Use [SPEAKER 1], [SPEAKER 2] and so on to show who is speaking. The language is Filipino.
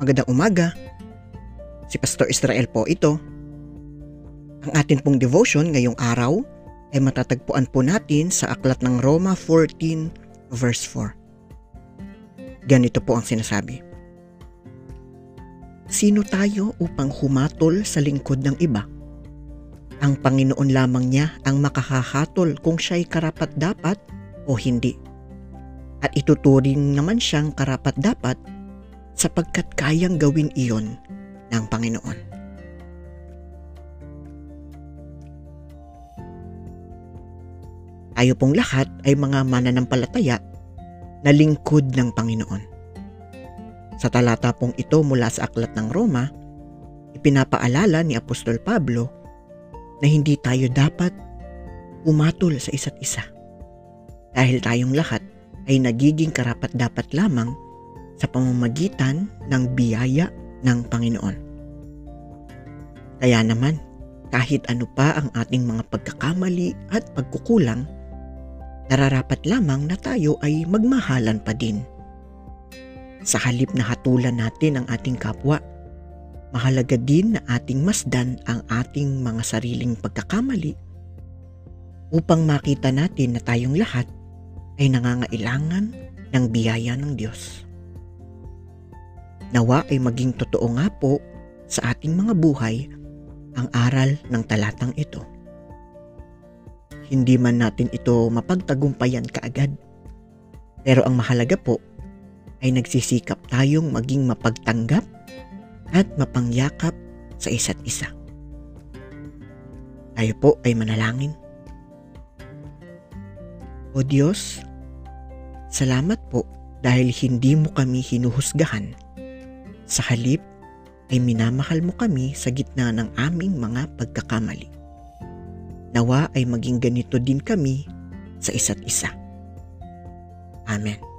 [SPEAKER 1] Magandang umaga. Si Pastor Israel po ito. Ang atin pong devotion ngayong araw ay matatagpuan po natin sa aklat ng Roma 14 verse 4. Ganito po ang sinasabi. Sino tayo upang humatol sa lingkod ng iba? Ang Panginoon lamang niya ang makakahatol kung siya'y karapat-dapat o hindi at ituturing naman siyang karapat-dapat sapagkat kayang gawin iyon ng Panginoon. Tayo pong lahat ay mga mananampalataya na lingkod ng Panginoon. Sa talata pong ito mula sa Aklat ng Roma, ipinapaalala ni Apostol Pablo na hindi tayo dapat umatol sa isa't isa. Dahil tayong lahat ay nagiging karapat-dapat lamang sa pamamagitan ng biyaya ng Panginoon. Kaya naman, kahit ano pa ang ating mga pagkakamali at pagkukulang, nararapat lamang na tayo ay magmahalan pa din. Sa halip na hatulan natin ang ating kapwa, mahalaga din na ating masdan ang ating mga sariling pagkakamali upang makita natin na tayong lahat ay nangangailangan ng biyaya ng Diyos. Nawa ay maging totoo nga po sa ating mga buhay ang aral ng talatang ito. Hindi man natin ito mapagtagumpayan kaagad, pero ang mahalaga po ay nagsisikap tayong maging mapagtanggap at mapangyakap sa isa't isa. Tayo po ay manalangin. O Diyos, Salamat po dahil hindi mo kami hinuhusgahan. Sa halip ay minamahal mo kami sa gitna ng aming mga pagkakamali. Nawa ay maging ganito din kami sa isa't isa. Amen.